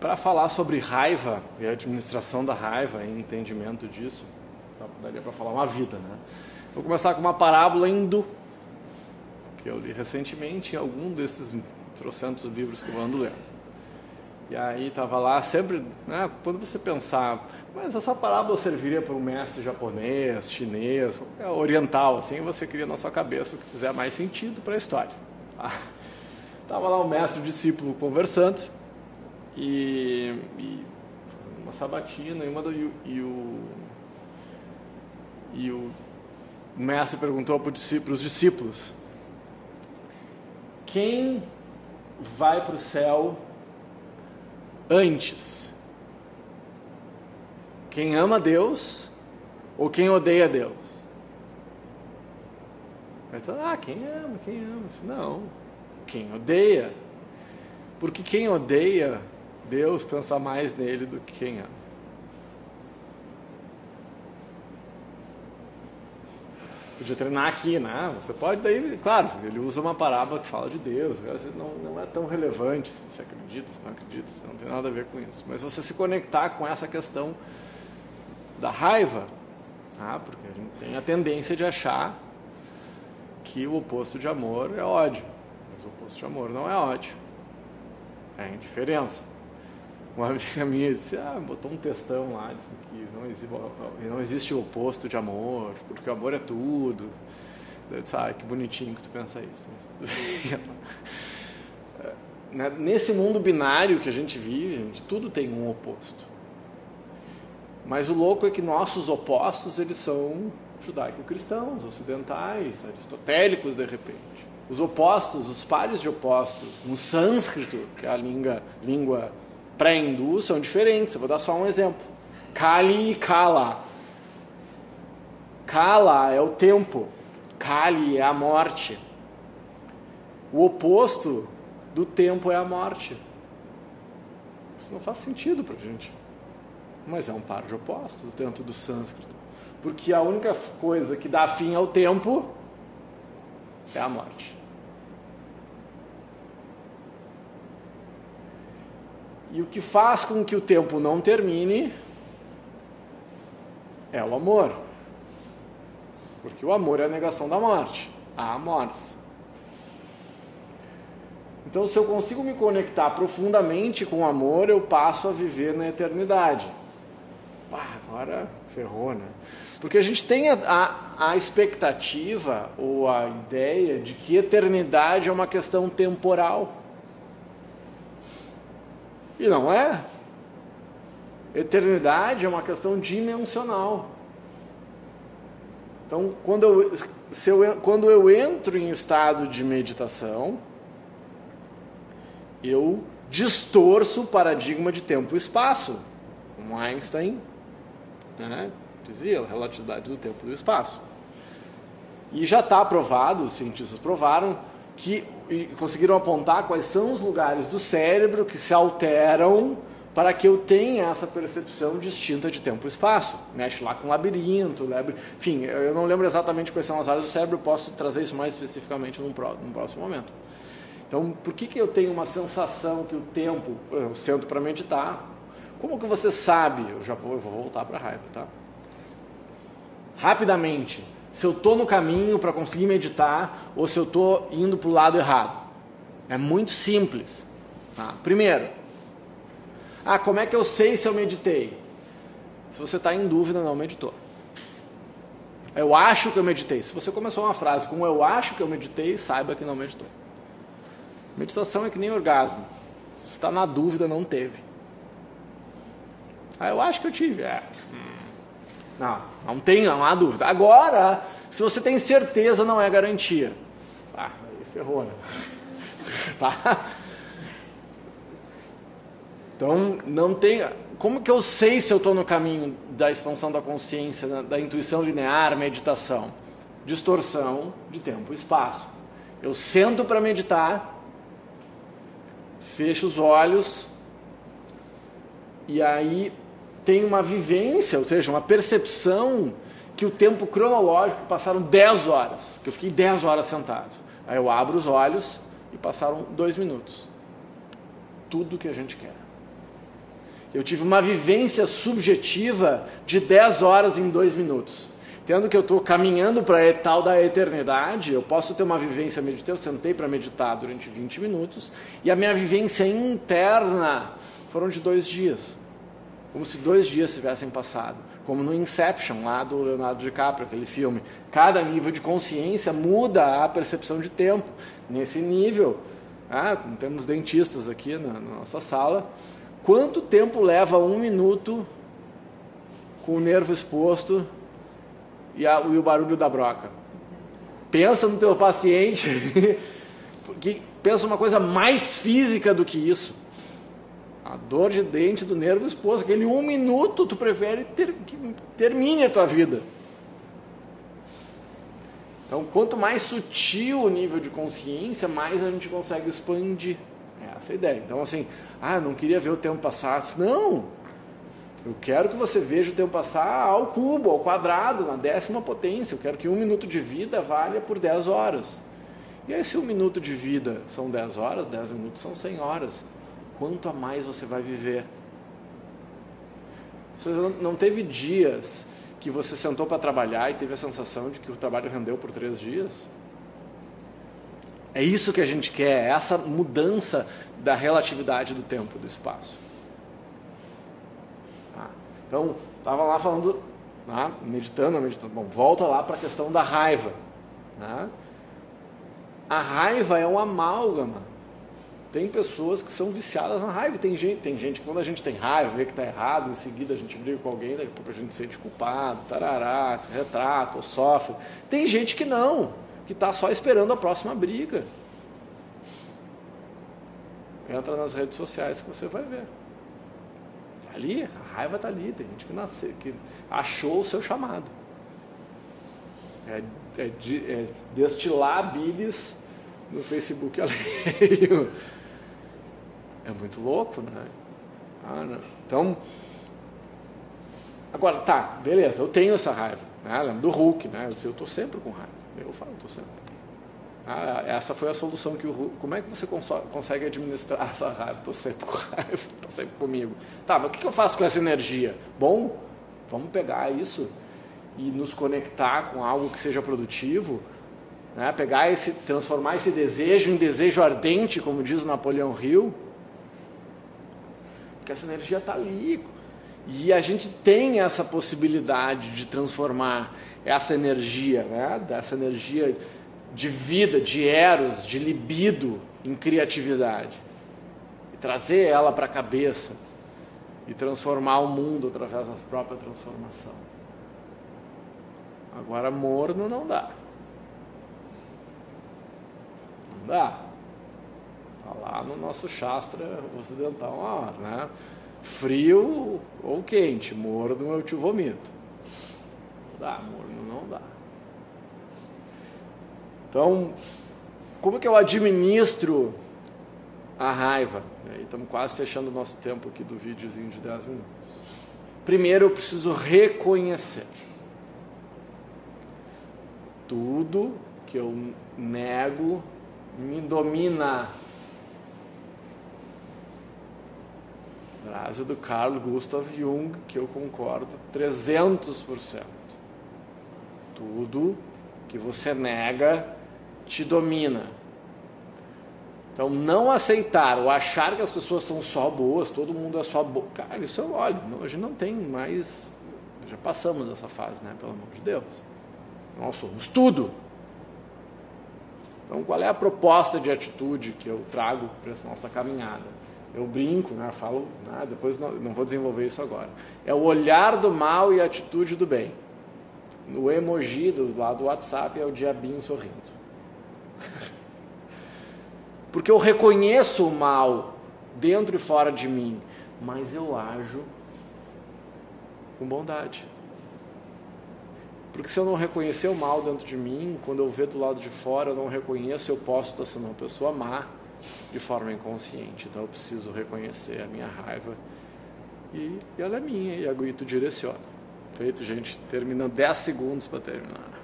para falar sobre raiva e administração da raiva e entendimento disso, tá, daria para falar uma vida, né? Vou começar com uma parábola hindu que eu li recentemente em algum desses trocentos livros que eu ando lendo. E aí estava lá, sempre, né, quando você pensar, mas essa parábola serviria para um mestre japonês, chinês, oriental, assim, você cria na sua cabeça o que fizer mais sentido para a história. Estava tá? lá o mestre e o discípulo conversando, e, e uma sabatina, e, uma do, e, e o, e o mestre perguntou para os discípulos, quem vai para o céu antes? Quem ama Deus ou quem odeia Deus? Aí ah, quem ama, quem ama? Não, quem odeia. Porque quem odeia Deus pensa mais nele do que quem ama. podia treinar aqui, né? Você pode daí, claro, ele usa uma parábola que fala de Deus, não, não é tão relevante se você acredita, se não acredita, se não tem nada a ver com isso. Mas você se conectar com essa questão da raiva, tá? porque a gente tem a tendência de achar que o oposto de amor é ódio, mas o oposto de amor não é ódio, é indiferença. Uma amiga minha disse, ah, botou um textão lá, disse que não existe, não existe o oposto de amor, porque o amor é tudo. Eu disse, ah, que bonitinho que tu pensa isso, mas tudo bem. É, né, nesse mundo binário que a gente vive, gente, tudo tem um oposto. Mas o louco é que nossos opostos, eles são judaico-cristãos, ocidentais, aristotélicos de repente. Os opostos, os pares de opostos, no sânscrito, que é a língua, língua pré-hindu são diferentes. Eu vou dar só um exemplo. Kali e Kala. Kala é o tempo, Kali é a morte. O oposto do tempo é a morte. Isso não faz sentido para gente. Mas é um par de opostos dentro do sânscrito. Porque a única coisa que dá fim ao tempo é a morte. E o que faz com que o tempo não termine é o amor. Porque o amor é a negação da morte. Há morte. Então, se eu consigo me conectar profundamente com o amor, eu passo a viver na eternidade. Pá, agora ferrou, né? Porque a gente tem a, a, a expectativa ou a ideia de que eternidade é uma questão temporal. E não é. Eternidade é uma questão dimensional. Então, quando eu, se eu, quando eu entro em estado de meditação, eu distorço o paradigma de tempo e espaço, como Einstein né, dizia, a relatividade do tempo e do espaço. E já está provado, os cientistas provaram, que conseguiram apontar quais são os lugares do cérebro que se alteram para que eu tenha essa percepção distinta de tempo e espaço. Mexe lá com labirinto, lebre... enfim, eu não lembro exatamente quais são as áreas do cérebro, posso trazer isso mais especificamente num, num próximo momento. Então, por que, que eu tenho uma sensação que o tempo, eu sento para meditar, como que você sabe, eu já vou, eu vou voltar para a raiva, tá? Rapidamente, se eu estou no caminho para conseguir meditar ou se eu estou indo para o lado errado. É muito simples. Tá? Primeiro, ah, como é que eu sei se eu meditei? Se você está em dúvida, não meditou. Eu acho que eu meditei. Se você começou uma frase com eu acho que eu meditei, saiba que não meditou. Meditação é que nem orgasmo. Se está na dúvida, não teve. Ah, eu acho que eu tive. É. Não, não tem, não há dúvida. Agora, se você tem certeza, não é garantia. Ah, aí ferrou, né? tá? Então, não tem. Como que eu sei se eu estou no caminho da expansão da consciência, da, da intuição linear, meditação? Distorção de tempo e espaço. Eu sento para meditar, fecho os olhos, e aí tem uma vivência, ou seja, uma percepção que o tempo cronológico passaram 10 horas, que eu fiquei 10 horas sentado. Aí eu abro os olhos e passaram dois minutos. Tudo que a gente quer. eu tive uma vivência subjetiva de 10 horas em 2 minutos. Tendo que eu estou caminhando para a tal da eternidade, eu posso ter uma vivência meditativa. Eu sentei para meditar durante 20 minutos e a minha vivência interna foram de dois dias. Como se dois dias tivessem passado. Como no Inception, lá do Leonardo DiCaprio, aquele filme. Cada nível de consciência muda a percepção de tempo. Nesse nível, ah, temos dentistas aqui na, na nossa sala, quanto tempo leva um minuto com o nervo exposto e, a, e o barulho da broca? Pensa no teu paciente, que pensa uma coisa mais física do que isso. A dor de dente do nervo exposto, aquele um minuto tu prefere ter, que termine a tua vida. Então, quanto mais sutil o nível de consciência, mais a gente consegue expandir. É essa ideia. Então, assim, ah, não queria ver o tempo passar. Não! Eu quero que você veja o tempo passar ao cubo, ao quadrado, na décima potência. Eu quero que um minuto de vida valha por 10 horas. E aí, se um minuto de vida são 10 horas, 10 minutos são 100 horas. Quanto a mais você vai viver? Você não teve dias que você sentou para trabalhar e teve a sensação de que o trabalho rendeu por três dias? É isso que a gente quer, é essa mudança da relatividade do tempo, do espaço. Ah, então, estava lá falando, ah, meditando, meditando. Bom, volta lá para a questão da raiva. Ah, a raiva é um amálgama tem pessoas que são viciadas na raiva. Tem gente, tem gente que quando a gente tem raiva, vê que está errado, em seguida a gente briga com alguém, daqui a pouco a gente se sente culpado, tarará, se retrata ou sofre. Tem gente que não, que está só esperando a próxima briga. Entra nas redes sociais que você vai ver. Tá ali, a raiva está ali. Tem gente que, nasceu, que achou o seu chamado. É, é, é destilar bilis no Facebook alheio. É muito louco, né? Ah, então, agora, tá, beleza, eu tenho essa raiva. Né? Lembro do Hulk, né? Eu estou sempre com raiva. Eu falo, estou sempre. Ah, essa foi a solução que o Hulk. Como é que você consegue administrar essa raiva? Estou sempre com raiva, está sempre comigo. Tá, mas o que eu faço com essa energia? Bom, vamos pegar isso e nos conectar com algo que seja produtivo, né? pegar esse, transformar esse desejo em desejo ardente, como diz o Napoleão Hill, porque essa energia está ali. E a gente tem essa possibilidade de transformar essa energia, né? dessa energia de vida, de eros, de libido, em criatividade. E trazer ela para a cabeça. E transformar o mundo através da própria transformação. Agora, morno não dá. Não dá. Está lá no nosso Shastra ocidental, ó, né? Frio ou quente, morno eu te vomito. Dá, morno não dá. Então, como que eu administro a raiva? Aí estamos quase fechando o nosso tempo aqui do videozinho de 10 minutos. Primeiro eu preciso reconhecer tudo que eu nego me domina Frase do Carl Gustav Jung, que eu concordo 300%. Tudo que você nega te domina. Então, não aceitar ou achar que as pessoas são só boas, todo mundo é só boa. Cara, isso eu olho. Hoje não tem mais. Já passamos essa fase, né? Pelo amor de Deus. Nós somos tudo. Então, qual é a proposta de atitude que eu trago para essa nossa caminhada? Eu brinco, né? falo, ah, depois não, não, vou desenvolver isso agora. É o olhar do mal e a atitude do bem. No emoji do lado do WhatsApp é o diabinho sorrindo. Porque eu reconheço o mal dentro e fora de mim, mas eu ajo com bondade. Porque se eu não reconhecer o mal dentro de mim, quando eu ver do lado de fora, eu não reconheço, eu posso estar sendo uma pessoa má, de forma inconsciente. Então eu preciso reconhecer a minha raiva e, ela é minha e a Guito direciona. Feito, gente. Terminando 10 segundos para terminar.